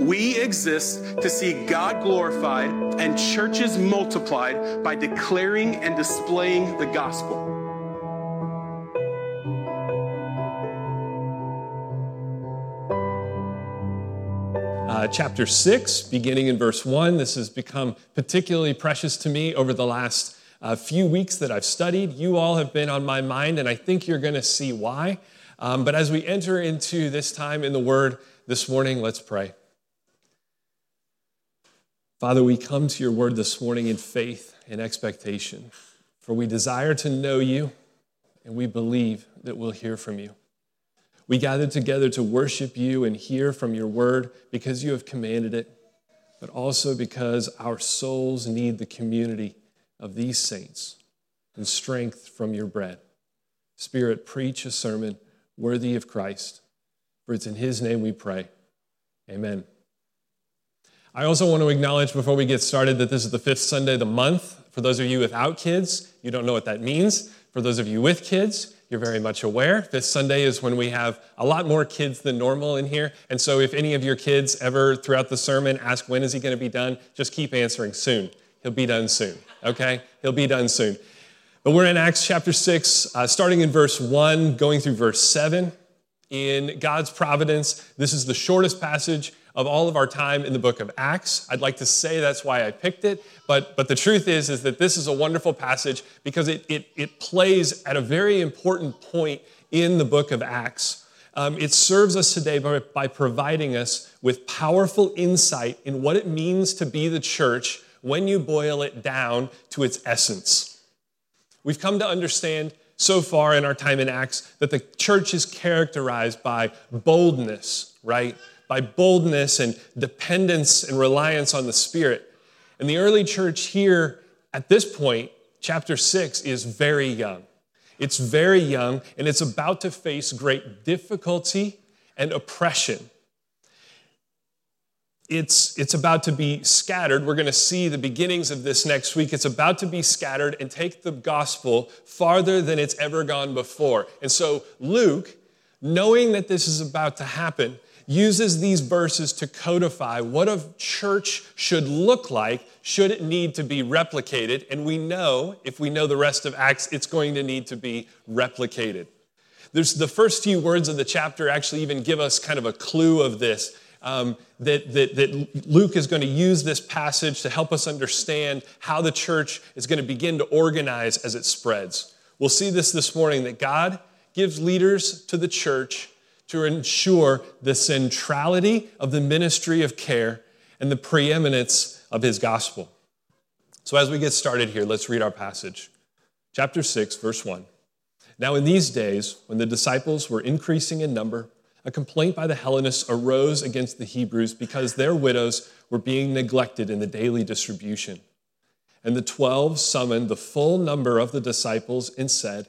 We exist to see God glorified and churches multiplied by declaring and displaying the gospel. Uh, chapter 6, beginning in verse 1. This has become particularly precious to me over the last uh, few weeks that I've studied. You all have been on my mind, and I think you're going to see why. Um, but as we enter into this time in the Word this morning, let's pray. Father, we come to your word this morning in faith and expectation, for we desire to know you and we believe that we'll hear from you. We gather together to worship you and hear from your word because you have commanded it, but also because our souls need the community of these saints and strength from your bread. Spirit, preach a sermon worthy of Christ, for it's in his name we pray. Amen. I also want to acknowledge before we get started that this is the fifth Sunday of the month. For those of you without kids, you don't know what that means. For those of you with kids, you're very much aware. Fifth Sunday is when we have a lot more kids than normal in here. And so if any of your kids ever throughout the sermon ask when is he going to be done, just keep answering soon. He'll be done soon, okay? He'll be done soon. But we're in Acts chapter 6, uh, starting in verse 1, going through verse 7. In God's providence, this is the shortest passage of all of our time in the book of Acts. I'd like to say that's why I picked it, but, but the truth is, is that this is a wonderful passage because it, it, it plays at a very important point in the book of Acts. Um, it serves us today by, by providing us with powerful insight in what it means to be the church when you boil it down to its essence. We've come to understand so far in our time in Acts that the church is characterized by boldness, right? By boldness and dependence and reliance on the Spirit. And the early church here at this point, chapter 6, is very young. It's very young and it's about to face great difficulty and oppression. It's, it's about to be scattered. We're going to see the beginnings of this next week. It's about to be scattered and take the gospel farther than it's ever gone before. And so, Luke, knowing that this is about to happen, uses these verses to codify what a church should look like should it need to be replicated. And we know, if we know the rest of Acts, it's going to need to be replicated. There's the first few words of the chapter actually even give us kind of a clue of this. Um, that, that, that Luke is going to use this passage to help us understand how the church is going to begin to organize as it spreads. We'll see this this morning that God gives leaders to the church to ensure the centrality of the ministry of care and the preeminence of his gospel. So, as we get started here, let's read our passage. Chapter 6, verse 1. Now, in these days, when the disciples were increasing in number, a complaint by the Hellenists arose against the Hebrews because their widows were being neglected in the daily distribution. And the twelve summoned the full number of the disciples and said,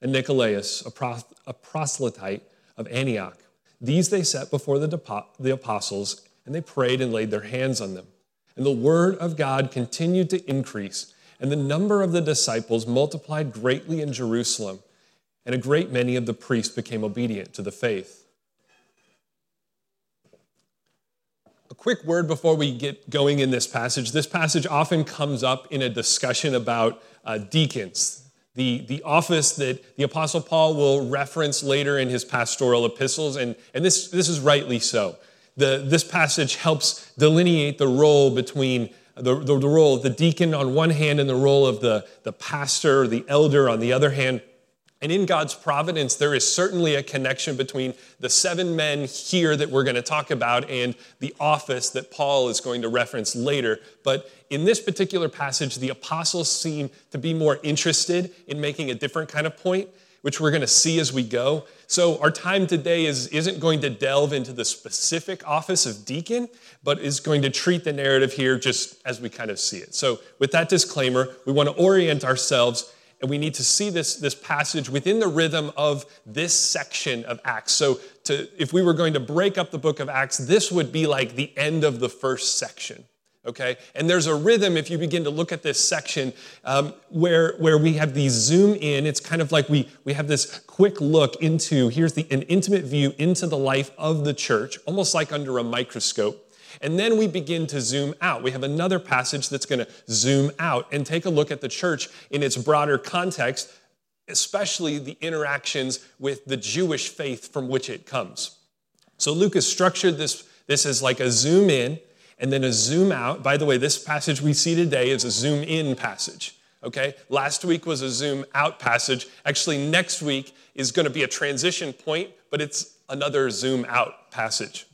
and Nicolaus, a proselyte of Antioch. These they set before the, the apostles, and they prayed and laid their hands on them. And the word of God continued to increase, and the number of the disciples multiplied greatly in Jerusalem, and a great many of the priests became obedient to the faith. A quick word before we get going in this passage. This passage often comes up in a discussion about uh, deacons the, the office that the Apostle Paul will reference later in his pastoral epistles, and, and this, this is rightly so. The, this passage helps delineate the role between the, the, the role of the deacon on one hand and the role of the, the pastor, the elder on the other hand. And in God's providence, there is certainly a connection between the seven men here that we're going to talk about and the office that Paul is going to reference later. But in this particular passage, the apostles seem to be more interested in making a different kind of point, which we're going to see as we go. So our time today is, isn't going to delve into the specific office of deacon, but is going to treat the narrative here just as we kind of see it. So with that disclaimer, we want to orient ourselves and we need to see this, this passage within the rhythm of this section of Acts. So to, if we were going to break up the book of Acts, this would be like the end of the first section okay? And there's a rhythm if you begin to look at this section um, where, where we have these zoom in. It's kind of like we, we have this quick look into, here's the, an intimate view into the life of the church, almost like under a microscope. And then we begin to zoom out. We have another passage that's going to zoom out and take a look at the church in its broader context, especially the interactions with the Jewish faith from which it comes. So Luke has structured this, this as like a zoom in and then a zoom out. By the way, this passage we see today is a zoom in passage. Okay? Last week was a zoom out passage. Actually, next week is going to be a transition point, but it's another zoom out passage.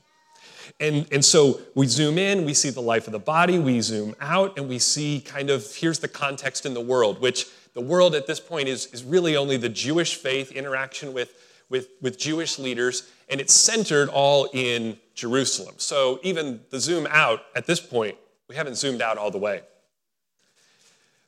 And, and so we zoom in, we see the life of the body, we zoom out, and we see kind of here's the context in the world, which the world at this point is, is really only the Jewish faith interaction with, with, with Jewish leaders, and it's centered all in Jerusalem. So even the zoom out at this point, we haven't zoomed out all the way.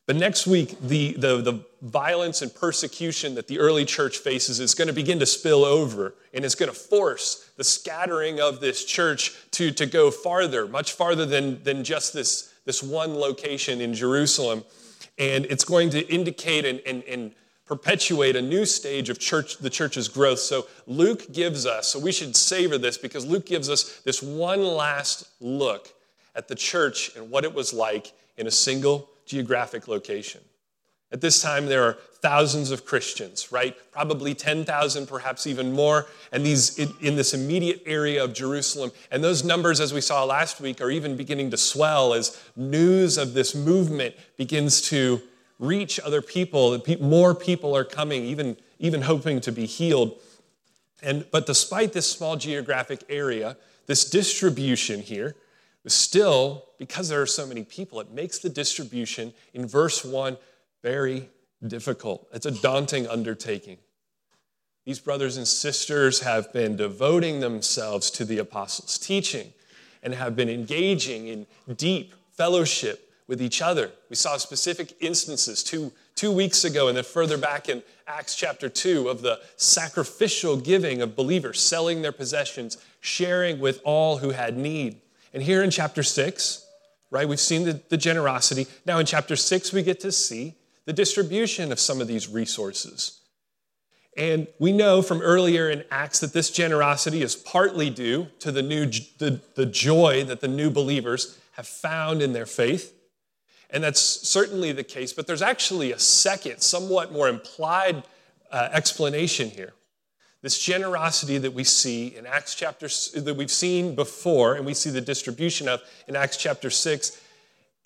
But next week, the, the, the, violence and persecution that the early church faces is going to begin to spill over, and it's going to force the scattering of this church to, to go farther, much farther than, than just this, this one location in Jerusalem. And it's going to indicate and, and, and perpetuate a new stage of church, the church's growth. So Luke gives us, so we should savor this because Luke gives us this one last look at the church and what it was like in a single geographic location. At this time, there are thousands of Christians, right? Probably 10,000, perhaps even more, and these in, this immediate area of Jerusalem. And those numbers, as we saw last week, are even beginning to swell as news of this movement begins to reach other people. More people are coming, even, even hoping to be healed. And, but despite this small geographic area, this distribution here, still, because there are so many people, it makes the distribution in verse 1 very difficult. It's a daunting undertaking. These brothers and sisters have been devoting themselves to the apostles' teaching and have been engaging in deep fellowship with each other. We saw specific instances two, two weeks ago, and then further back in Acts chapter 2 of the sacrificial giving of believers, selling their possessions, sharing with all who had need. And here in chapter 6, right, we've seen the, the generosity. Now in chapter 6, we get to see the distribution of some of these resources. And we know from earlier in Acts that this generosity is partly due to the, new, the, the joy that the new believers have found in their faith. And that's certainly the case, but there's actually a second, somewhat more implied uh, explanation here. This generosity that we see in Acts chapter, that we've seen before, and we see the distribution of in Acts chapter 6,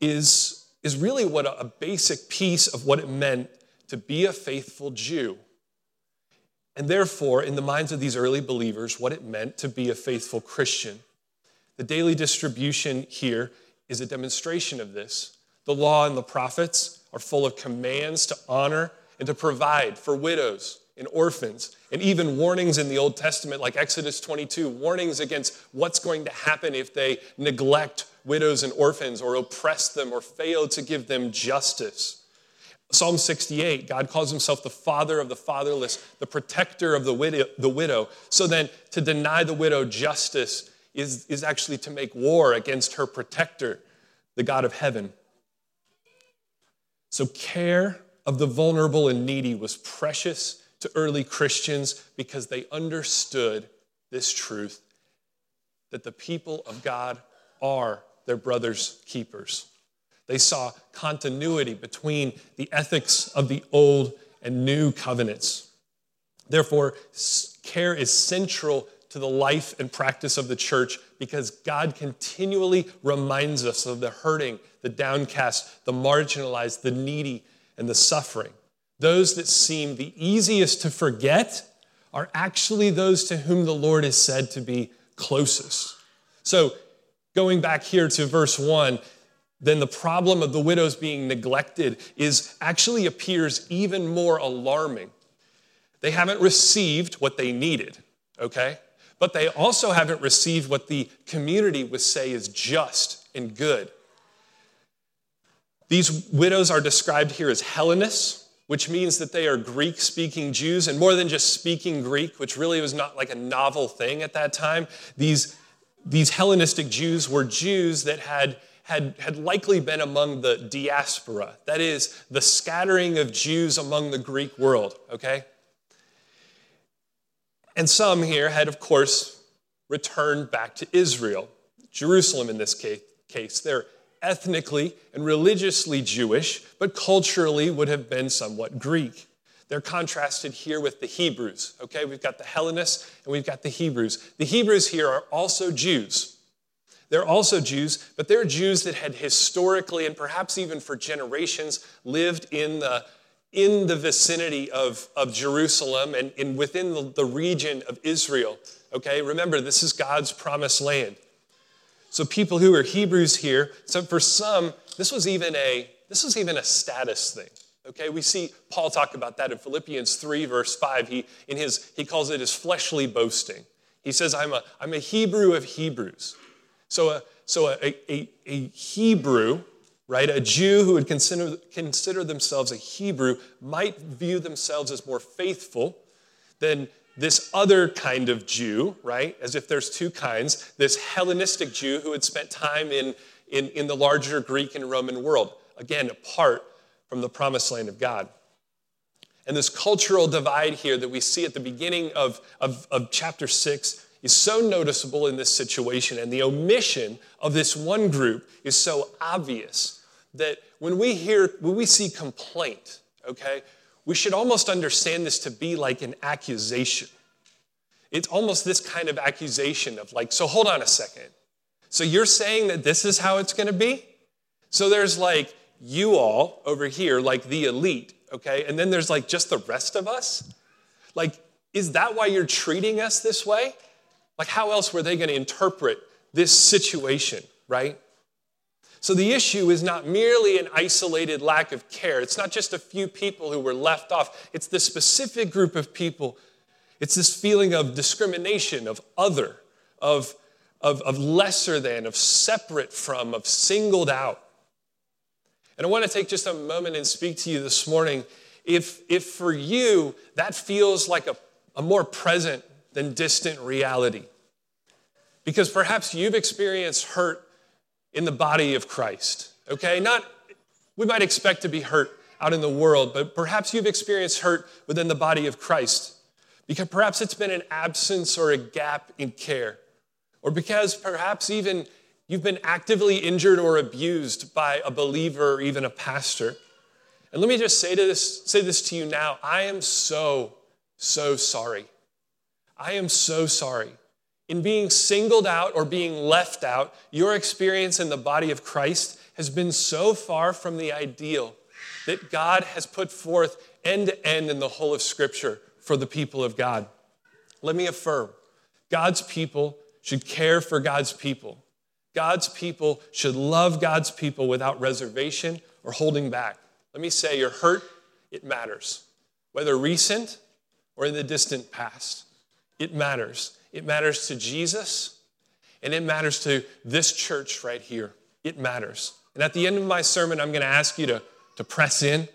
is, is really what a, basic piece of what it meant to be a faithful Jew. And therefore, in the minds of these early believers, what it meant to be a faithful Christian. The daily distribution here is a demonstration of this. The law and the prophets are full of commands to honor and to provide for widows and orphans, and even warnings in the Old Testament, like Exodus 22, warnings against what's going to happen if they neglect widows and orphans or oppress them or fail to give them justice. Psalm 68, God calls himself the father of the fatherless, the protector of the widow. The widow. So then, to deny the widow justice is, is actually to make war against her protector, the God of heaven. So, care of the vulnerable and needy was precious to early Christians because they understood this truth that the people of God are their brother's keepers. They saw continuity between the ethics of the old and new covenants. Therefore, care is central to the life and practice of the church because God continually reminds us of the hurting, the downcast, the marginalized, the needy, and the suffering. Those that seem the easiest to forget are actually those to whom the Lord is said to be closest. So, going back here to verse 1, then the problem of the widows being neglected is actually appears even more alarming They haven't received what they needed, okay? But they also haven't received what the community would say is just and good. These widows are described here as Hellenists, which means that they are Greek speaking Jews, and more than just speaking Greek, which really was not like a novel thing at that time, these, these Hellenistic Jews were Jews that had, had, had likely been among the diaspora, that is, the scattering of Jews among the Greek world, okay? And some here had, of course, returned back to Israel, Jerusalem in this case. They're ethnically and religiously Jewish, but culturally would have been somewhat Greek. They're contrasted here with the Hebrews. Okay, we've got the Hellenists and we've got the Hebrews. The Hebrews here are also Jews. They're also Jews, but they're Jews that had historically and perhaps even for generations lived in the, in the vicinity of, of Jerusalem and in, within the, the region of Israel. Okay, remember, this is God's promised land. So people who are Hebrews here, so for some, this was even a this was even a status thing. Okay, we see Paul talk about that in Philippians 3, verse 5. He in his he calls it his fleshly boasting. He says, I'm a, I'm a Hebrew of Hebrews. So uh, a so a, a, a Hebrew, right, a Jew who would consider, consider themselves a Hebrew might view themselves as more faithful than this other kind of Jew, right? As if there's two kinds, this Hellenistic Jew who had spent time in, in, in the larger Greek and Roman world, again, apart from the promised land of God. And this cultural divide here that we see at the beginning of, of, of chapter 6 is so noticeable in this situation, and the omission of this one group is so obvious that when we hear, when we see complaint, okay, we should almost understand this to be like an accusation. It's almost this kind of accusation of like, so hold on a second. So you're saying that this is how it's to be? So there's like you all over here, like the elite, okay? And then there's like just the rest of us? Like, is that why you're treating us this way? Like, how else were they going to interpret this situation, right? So the issue is not merely an isolated lack of care. It's not just a few people who were left off. It's the specific group of people. It's this feeling of discrimination, of other, of, of, of lesser than, of separate from, of singled out. And I want to take just a moment and speak to you this morning. If, if for you that feels like a, a more present than distant reality, because perhaps you've experienced hurt in the body of Christ. Okay? Not, we might expect to be hurt out in the world, but perhaps you've experienced hurt within the body of Christ. Because perhaps it's been an absence or a gap in care. Or because perhaps even you've been actively injured or abused by a believer or even a pastor. And let me just say, to this, say this to you now I am so, so sorry. I am so sorry in being singled out or being left out, your experience in the body of Christ has been so far from the ideal that God has put forth end to end in the whole of Scripture for the people of God. Let me affirm God's people should care for God's people. God's people should love God's people without reservation or holding back. Let me say, your hurt, it matters. Whether recent or in the distant past, it matters. It matters to Jesus, and it matters to this church right here. It matters. And at the end of my sermon, I'm going to ask you to, to press in.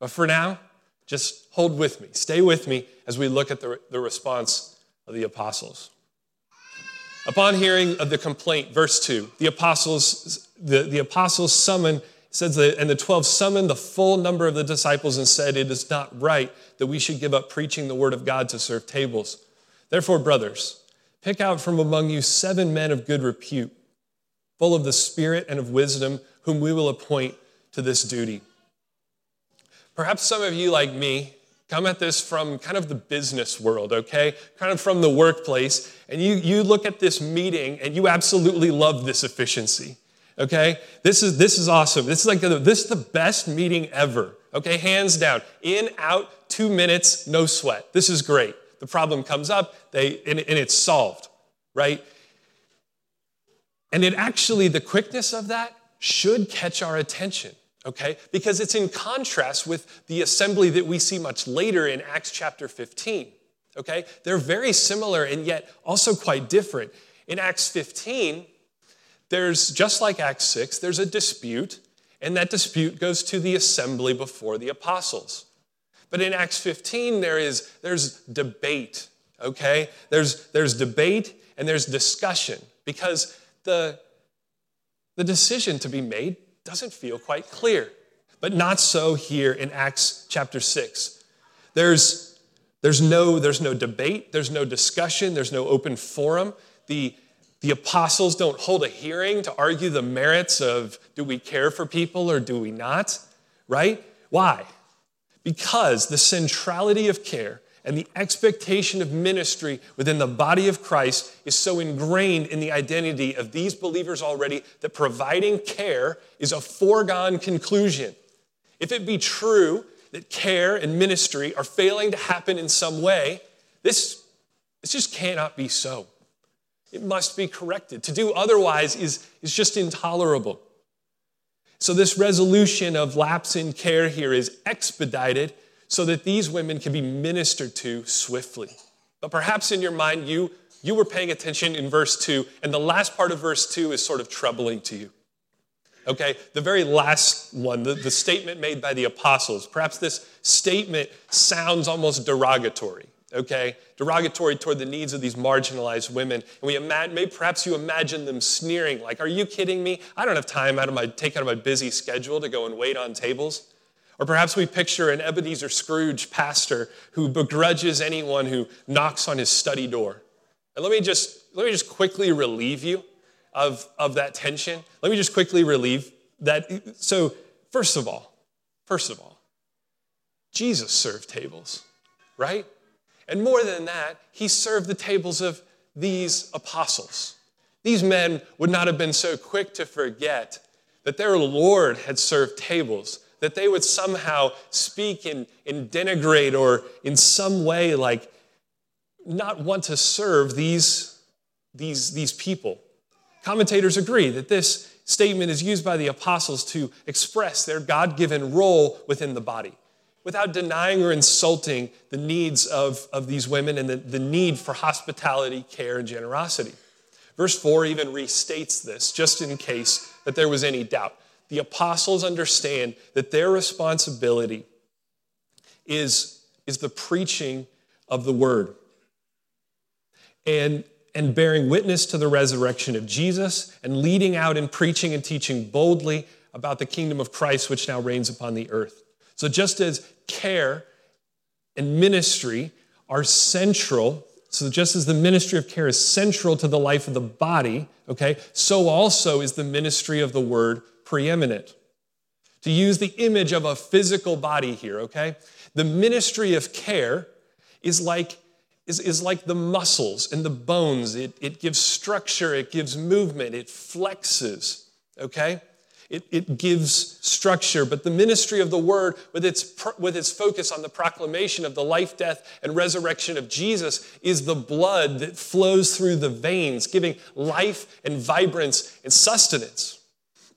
But for now, just hold with me. Stay with me as we look at the, the response of the apostles. Upon hearing of the complaint, verse 2, the apostles, the, the apostles summoned, says that, and the 12 summoned the full number of the disciples and said, It is not right that we should give up preaching the word of God to serve tables. Therefore, brothers, pick out from among you seven men of good repute, full of the Spirit and of wisdom, whom we will appoint to this duty. Perhaps some of you, like me, come at this from kind of the business world, okay? Kind of from the workplace, and you, you look at this meeting and you absolutely love this efficiency, okay? This is, this is awesome. This is like this is the best meeting ever, okay? Hands down. In, out, two minutes, no sweat. This is great the problem comes up, they, and, and it's solved, right? And it actually, the quickness of that should catch our attention. Okay? Because it's in contrast with the assembly that we see much later in Acts chapter 15, okay? They're very similar and yet also quite different. In Acts 15, there's, just like Acts 6, there's a dispute, and that dispute goes to the assembly before the apostles. But in Acts 15, there is, there's debate, okay? There's, there's debate and there's discussion because the, the decision to be made doesn't feel quite clear. But not so here in Acts chapter 6. There's, there's, no, there's no debate, there's no discussion, there's no open forum. The, the apostles don't hold a hearing to argue the merits of do we care for people or do we not, right? Why? Because the centrality of care and the expectation of ministry within the body of Christ is so ingrained in the identity of these believers already that providing care is a foregone conclusion. If it be true that care and ministry are failing to happen in some way, this, this just cannot be so. It must be corrected. To do otherwise is, is just intolerable. So, this resolution of lapse in care here is expedited so that these women can be ministered to swiftly. But perhaps in your mind, you, you were paying attention in verse 2, and the last part of verse 2 is sort of troubling to you. Okay, the very last one, the, the statement made by the apostles, perhaps this statement sounds almost derogatory okay? Derogatory toward the needs of these marginalized women. And we imagine, maybe perhaps you imagine them sneering, like, are you kidding me? I don't have time out of my, take out of my busy schedule to go and wait on tables. Or perhaps we picture an Ebenezer Scrooge pastor who begrudges anyone who knocks on his study door. And let me just, let me just quickly relieve you of, of that tension. Let me just quickly relieve that. So, first of all, first of all, Jesus served tables, right? And more than that, he served the tables of these apostles. These men would not have been so quick to forget that their Lord had served tables that they would somehow speak and, and denigrate or in some way like not want to serve these, these, these people. Commentators agree that this statement is used by the apostles to express their God given role within the body without denying or insulting the needs of, of these women and the, the need for hospitality, care, and generosity. Verse 4 even restates this, just in case that there was any doubt the apostles understand that their responsibility is, is the preaching of the word and, and bearing witness to the resurrection of Jesus and leading out and preaching and teaching boldly about the kingdom of Christ, which now reigns upon the earth. So, just as care and ministry are central so just as the ministry of care is central to the life of the body, okay, so also is the ministry of the word preeminent. To use the image of a physical body here, okay? The ministry of care is like, is, is like the muscles and the bones. It, it gives structure, it gives movement, it flexes, okay? It, it gives structure. But the ministry of the word, with its, with its focus on the proclamation of the life, death, and resurrection of Jesus, is the blood that flows through the veins, giving life and vibrance and sustenance.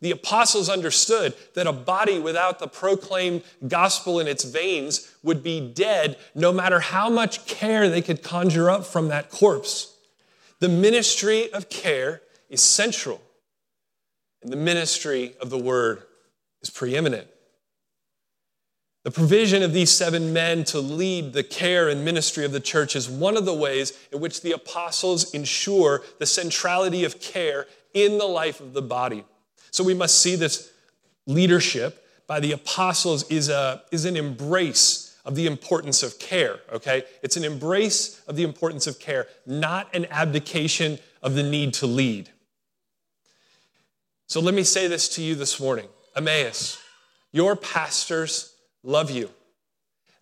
The apostles understood that a body without the proclaimed gospel in its veins would be dead no matter how much care they could conjure up from that corpse. The ministry of care is central, and the ministry of the word is preeminent. The provision of these seven men to lead the care and ministry of the church is one of the ways in which the apostles ensure the centrality of care in the life of the body. So we must see this leadership by the apostles is, a, is an embrace of the importance of care, okay? It's an embrace of the importance of care, not an abdication of the need to lead. So let me say this to you this morning Emmaus, your pastors love you.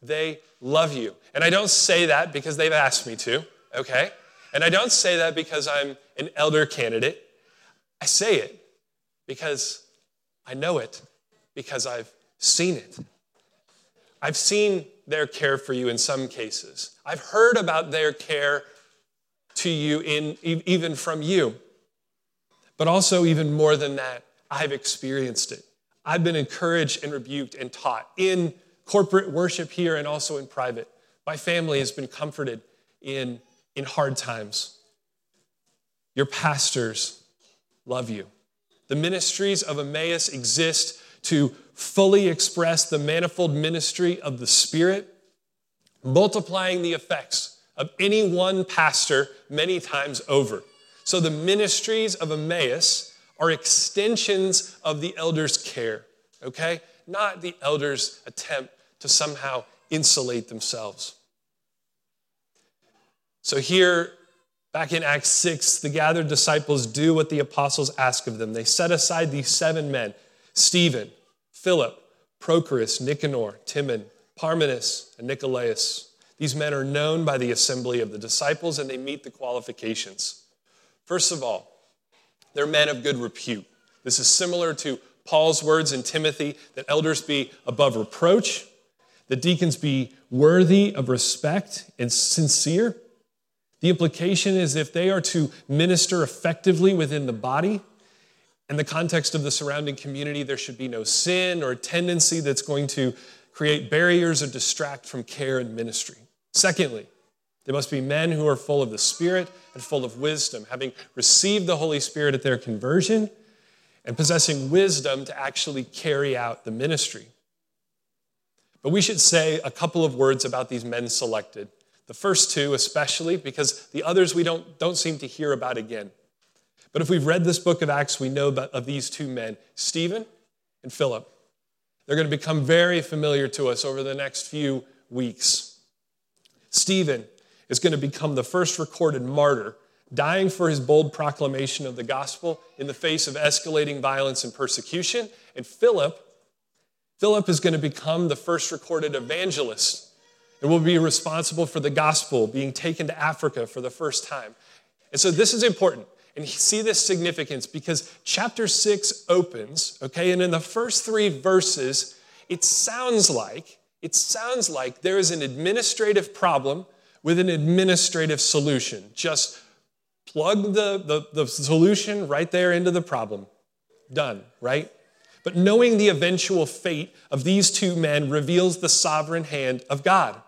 They love you. And I don't say that because they've asked me to, okay? And I don't say that because I'm an elder candidate. I say it because I know it, because I've seen it. I've seen their care for you in some cases. I've heard about their care to you in, even from you. But also, even more than that, I've experienced it. I've been encouraged and rebuked and taught in corporate worship here and also in private. My family has been comforted in, in hard times. Your pastors love you. The ministries of Emmaus exist to fully express the manifold ministry of the Spirit, multiplying the effects of any one pastor many times over. So the ministries of Emmaus are extensions of the elders' care, okay? Not the elders' attempt to somehow insulate themselves. So here, back in Acts 6, the gathered disciples do what the apostles ask of them. They set aside these seven men Stephen, Philip, Prochorus, Nicanor, Timon, Parmenas, and Nicolaus. These men are known by the assembly of the disciples and they meet the qualifications. First of all, they're men of good repute. This is similar to Paul's words in Timothy that elders be above reproach, that deacons be worthy of respect and sincere. The implication is if they are to minister effectively within the body, and the context of the surrounding community, there should be no sin or tendency that's going to create barriers or distract from care and ministry. Secondly, they must be men who are full of the Spirit and full of wisdom, having received the Holy Spirit at their conversion and possessing wisdom to actually carry out the ministry. But we should say a couple of words about these men selected. The first two, especially, because the others we don't, don't seem to hear about again. But if we've read this book of Acts, we know of these two men, Stephen and Philip. They're going to become very familiar to us over the next few weeks. Stephen is going to become the first recorded martyr, dying for his bold proclamation of the gospel in the face of escalating violence and persecution. And Philip, Philip is going to become the first recorded evangelist and will be responsible for the gospel being taken to Africa for the first time. And so this is important. And see this significance because chapter 6 opens, okay, and in the first 3 verses it sounds like it sounds like there is an administrative problem with an administrative solution. Just plug the, the, the, solution right there into the problem. Done, right? But knowing the eventual fate of these two men reveals the sovereign hand of God.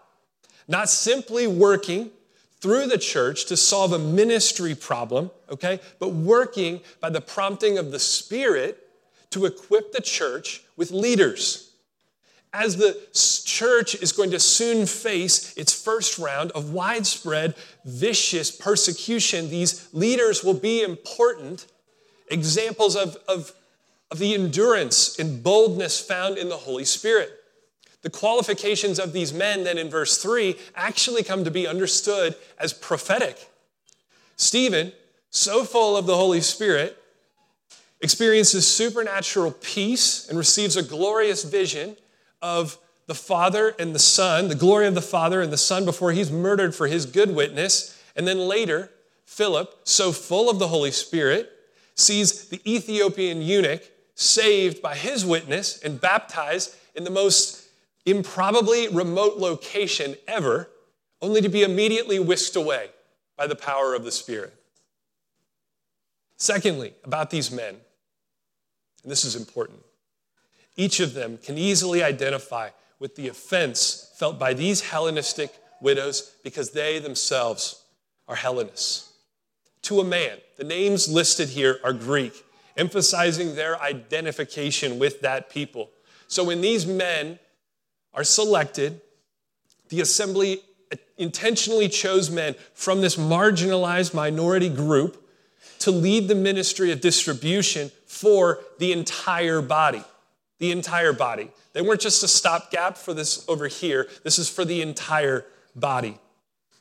Not simply working through the church to solve a ministry problem, okay, but working by the prompting of the Spirit to equip the church with leaders as the church is going to soon face its first round of widespread, vicious persecution, these leaders will be important examples of, of, of the endurance and boldness found in the Holy Spirit. The qualifications of these men, then in verse 3, actually come to be understood as prophetic. Stephen, so full of the Holy Spirit, experiences supernatural peace and receives a glorious vision of the Father and the Son, the glory of the Father and the Son before he's murdered for his good witness. And then later, Philip, so full of the Holy Spirit, sees the Ethiopian eunuch saved by his witness and baptized in the most improbably remote location ever, only to be immediately whisked away by the power of the Spirit. Secondly, about these men, and this is important. Each of them can easily identify with the offense felt by these Hellenistic widows because they themselves are Hellenists. To a man, the names listed here are Greek, emphasizing their identification with that people. So when these men are selected, the assembly intentionally chose men from this marginalized minority group to lead the ministry of distribution for the entire body the entire body. They weren't just a stopgap for this over here, this is for the entire body.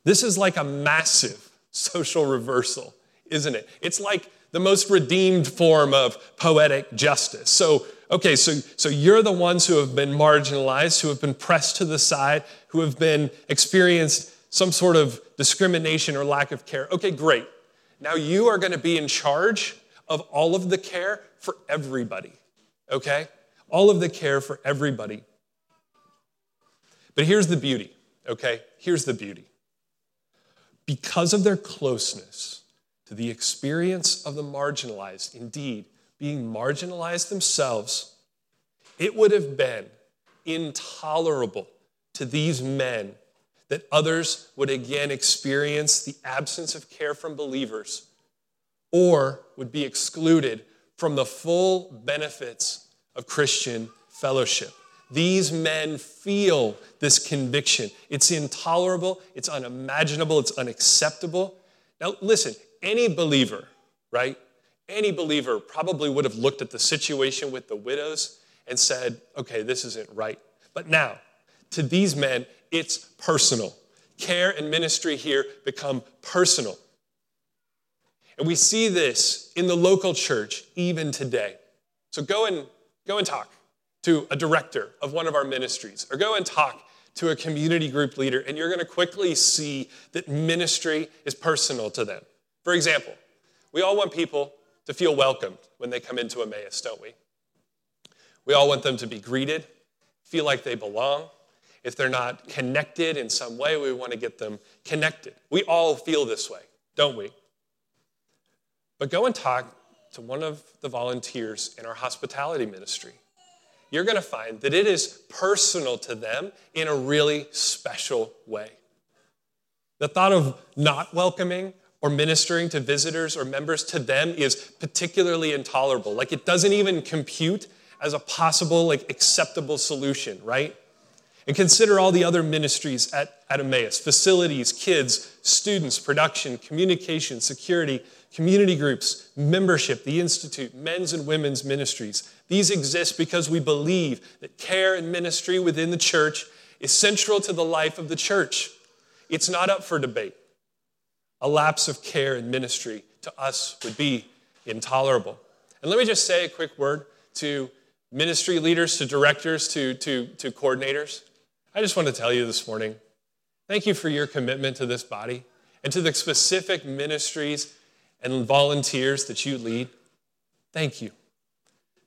This is like a massive social reversal, isn't it? It's like the most redeemed form of poetic justice. So, okay, so, so you're the ones who have been marginalized, who have been pressed to the side, who have been experienced some sort of discrimination or lack of care. Okay, great. Now you are going to be in charge of all of the care for everybody. Okay? all of the care for everybody. But here's the beauty, okay? Here's the beauty. Because of their closeness to the experience of the marginalized, indeed, being marginalized themselves, it would have been intolerable to these men that others would again experience the absence of care from believers or would be excluded from the full benefits of Christian fellowship. These men feel this conviction. It's intolerable, it's unimaginable, it's unacceptable. Now, listen, any believer, right? Any believer probably would have looked at the situation with the widows and said, okay, this isn't right. But now, to these men, it's personal. Care and ministry here become personal. And we see this in the local church even today. So go and go and talk to a director of one of our ministries or go and talk to a community group leader and you're going to quickly see that ministry is personal to them. For example, we all want people to feel welcomed when they come into Emmaus, don't we? We all want them to be greeted, feel like they belong. If they're not connected in some way, we want to get them connected. We all feel this way, don't we? But go and talk to one of the volunteers in our hospitality ministry. You're going to find that it is personal to them in a really special way. The thought of not welcoming or ministering to visitors or members to them is particularly intolerable. Like it doesn't even compute as a possible, like acceptable solution, right? And consider all the other ministries at, at Emmaus facilities, kids, students, production, communication, security, community groups, membership, the Institute, men's and women's ministries. These exist because we believe that care and ministry within the church is central to the life of the church. It's not up for debate. A lapse of care and ministry to us would be intolerable. And let me just say a quick word to ministry leaders, to directors, to, to, to coordinators. I just want to tell you this morning thank you for your commitment to this body and to the specific ministries and volunteers that you lead. Thank you.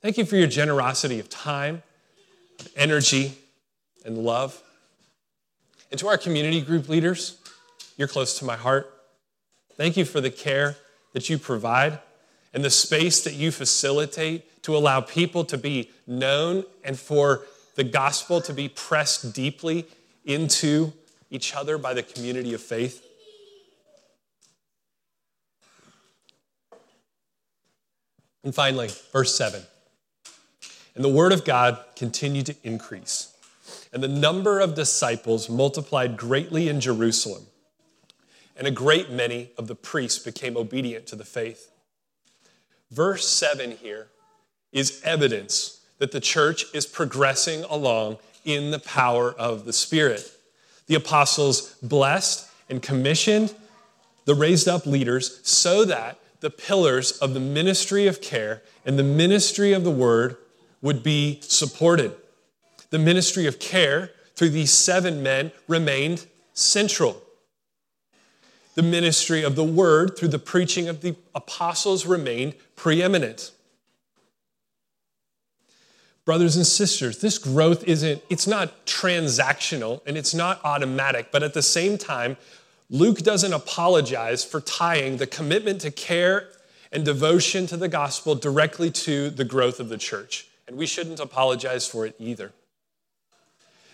Thank you for your generosity of time, energy, and love. And to our community group leaders, you're close to my heart. Thank you for the care that you provide and the space that you facilitate to allow people to be known and for the gospel to be pressed deeply into each other by the community of faith. And finally, verse 7. And the word of God continued to increase, and the number of disciples multiplied greatly in Jerusalem, and a great many of the priests became obedient to the faith. Verse 7 here is evidence that the church is progressing along in the power of the Spirit. The apostles blessed and commissioned the raised up leaders so that the pillars of the ministry of care and the ministry of the word would be supported. The ministry of care through these seven men remained central. The ministry of the word through the preaching of the apostles remained preeminent. Brothers and sisters this growth isn't it's not transactional and it's not automatic but at the same time luke doesn't apologize for tying the commitment to care and devotion to the gospel directly to the growth of the church. And we shouldn't apologize for it either.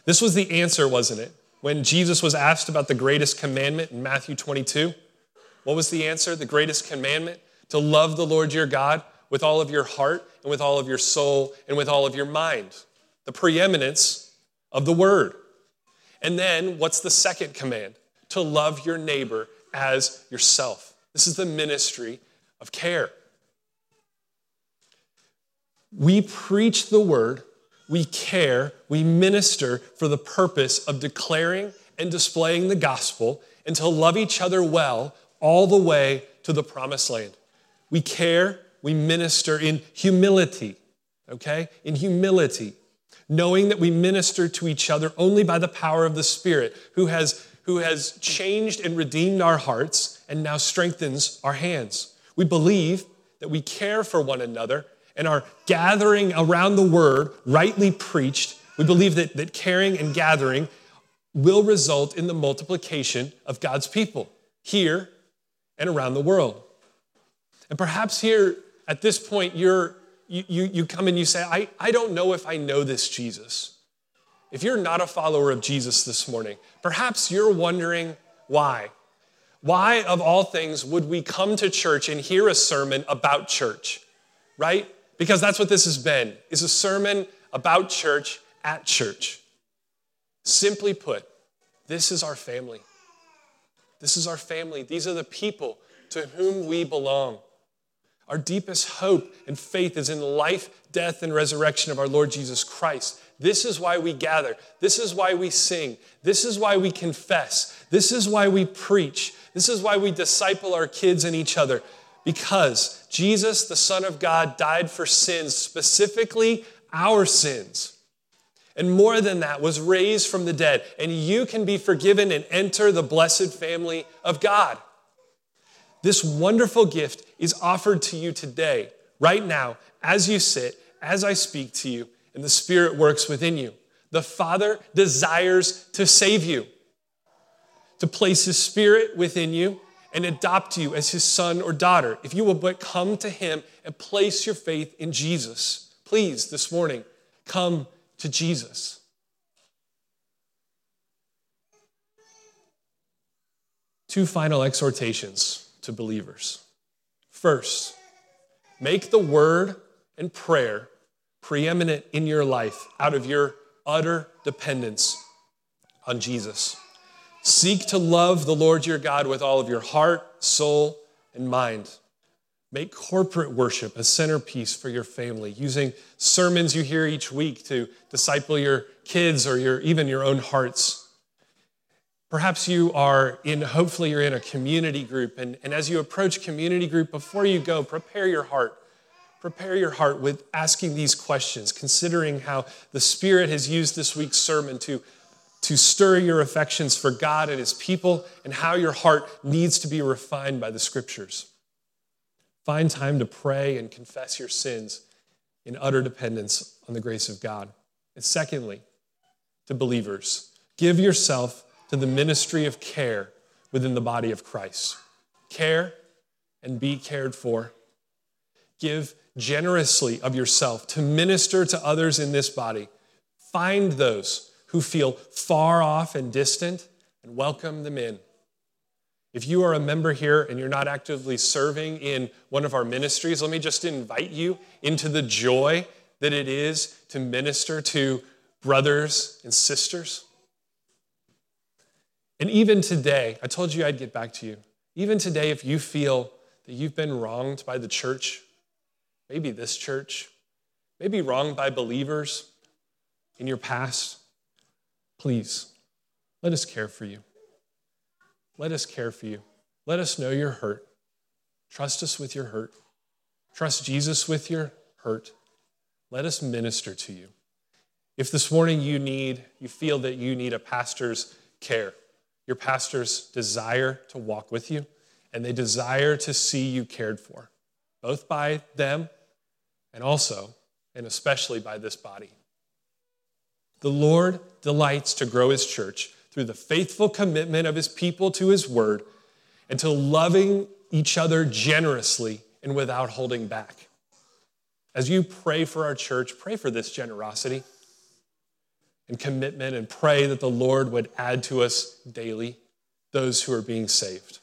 This was the answer wasn't it when jesus was asked about the greatest commandment in matthew 22 what was the answer the greatest commandment to love the lord your god with all of your heart and with all of your soul and with all of your mind. The preeminence of the word. And then what's the second command? To love your neighbor as yourself. This is the ministry of care. We preach the word, we care, we minister for the purpose of declaring and displaying the gospel and to love each other well all the way to the promised land. We care we minister in humility, okay? In humility, knowing that we minister to each other only by the power of the Spirit who has, who has changed and redeemed our hearts and now strengthens our hands. We believe that we care for one another and are gathering around the word rightly preached. We believe that, that caring and gathering will result in the multiplication of God's people here and around the world. And perhaps here at this point, you're, you, you, you come and you say, I, I don't know if I know this Jesus. If you're not a follower of Jesus this morning, perhaps you're wondering why. Why, of all things, would we come to church and hear a sermon about church? Right? Because that's what this has been, is a sermon about church at church. Simply put, this is our family. This is our family. These are the people to whom we belong. Our deepest hope and faith is in the life, death, and resurrection of our Lord Jesus Christ. This is why we gather. This is why we sing. This is why we confess. This is why we preach. This is why we disciple our kids and each other. Because Jesus, the Son of God, died for sins, specifically our sins. And more than that, was raised from the dead. And you can be forgiven and enter the blessed family of God. This wonderful gift is offered to you today, right now, as you sit, as I speak to you, and the Spirit works within you. The Father desires to save you, to place His Spirit within you and adopt you as His son or daughter. If you will but come to Him and place your faith in Jesus, please, this morning, come to Jesus. Two final exhortations to believers. First, make the word and prayer preeminent in your life out of your utter dependence on Jesus. Seek to love the Lord your God with all of your heart, soul, and mind. Make corporate worship a centerpiece for your family, using sermons you hear each week to disciple your kids or your, even your own hearts. Perhaps you are in, hopefully, you're in a community group. And, and as you approach community group, before you go, prepare your heart. Prepare your heart with asking these questions, considering how the Spirit has used this week's sermon to, to stir your affections for God and His people, and how your heart needs to be refined by the Scriptures. Find time to pray and confess your sins in utter dependence on the grace of God. And secondly, to believers, give yourself to the ministry of care within the body of Christ. Care and be cared for. Give generously of yourself to minister to others in this body. Find those who feel far off and distant and welcome them in. If you are a member here and you're not actively serving in one of our ministries, let me just invite you into the joy that it is to minister to brothers and sisters. And even today, I told you I'd get back to you. Even today, if you feel that you've been wronged by the church, maybe this church, maybe wronged by believers in your past, please let us care for you. Let us care for you. Let us know your hurt. Trust us with your hurt. Trust Jesus with your hurt. Let us minister to you. If this morning you need, you feel that you need a pastor's care, your pastors desire to walk with you and they desire to see you cared for, both by them and also and especially by this body. The Lord delights to grow his church through the faithful commitment of his people to his word and to loving each other generously and without holding back. As you pray for our church, pray for this generosity and commitment and pray that the Lord would add to us daily those who are being saved.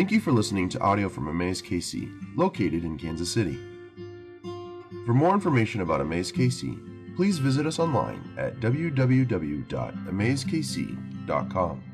Thank you for listening to audio from Amaze KC, located in Kansas City. For more information about Amaze KC, please visit us online at www.amazekc.com.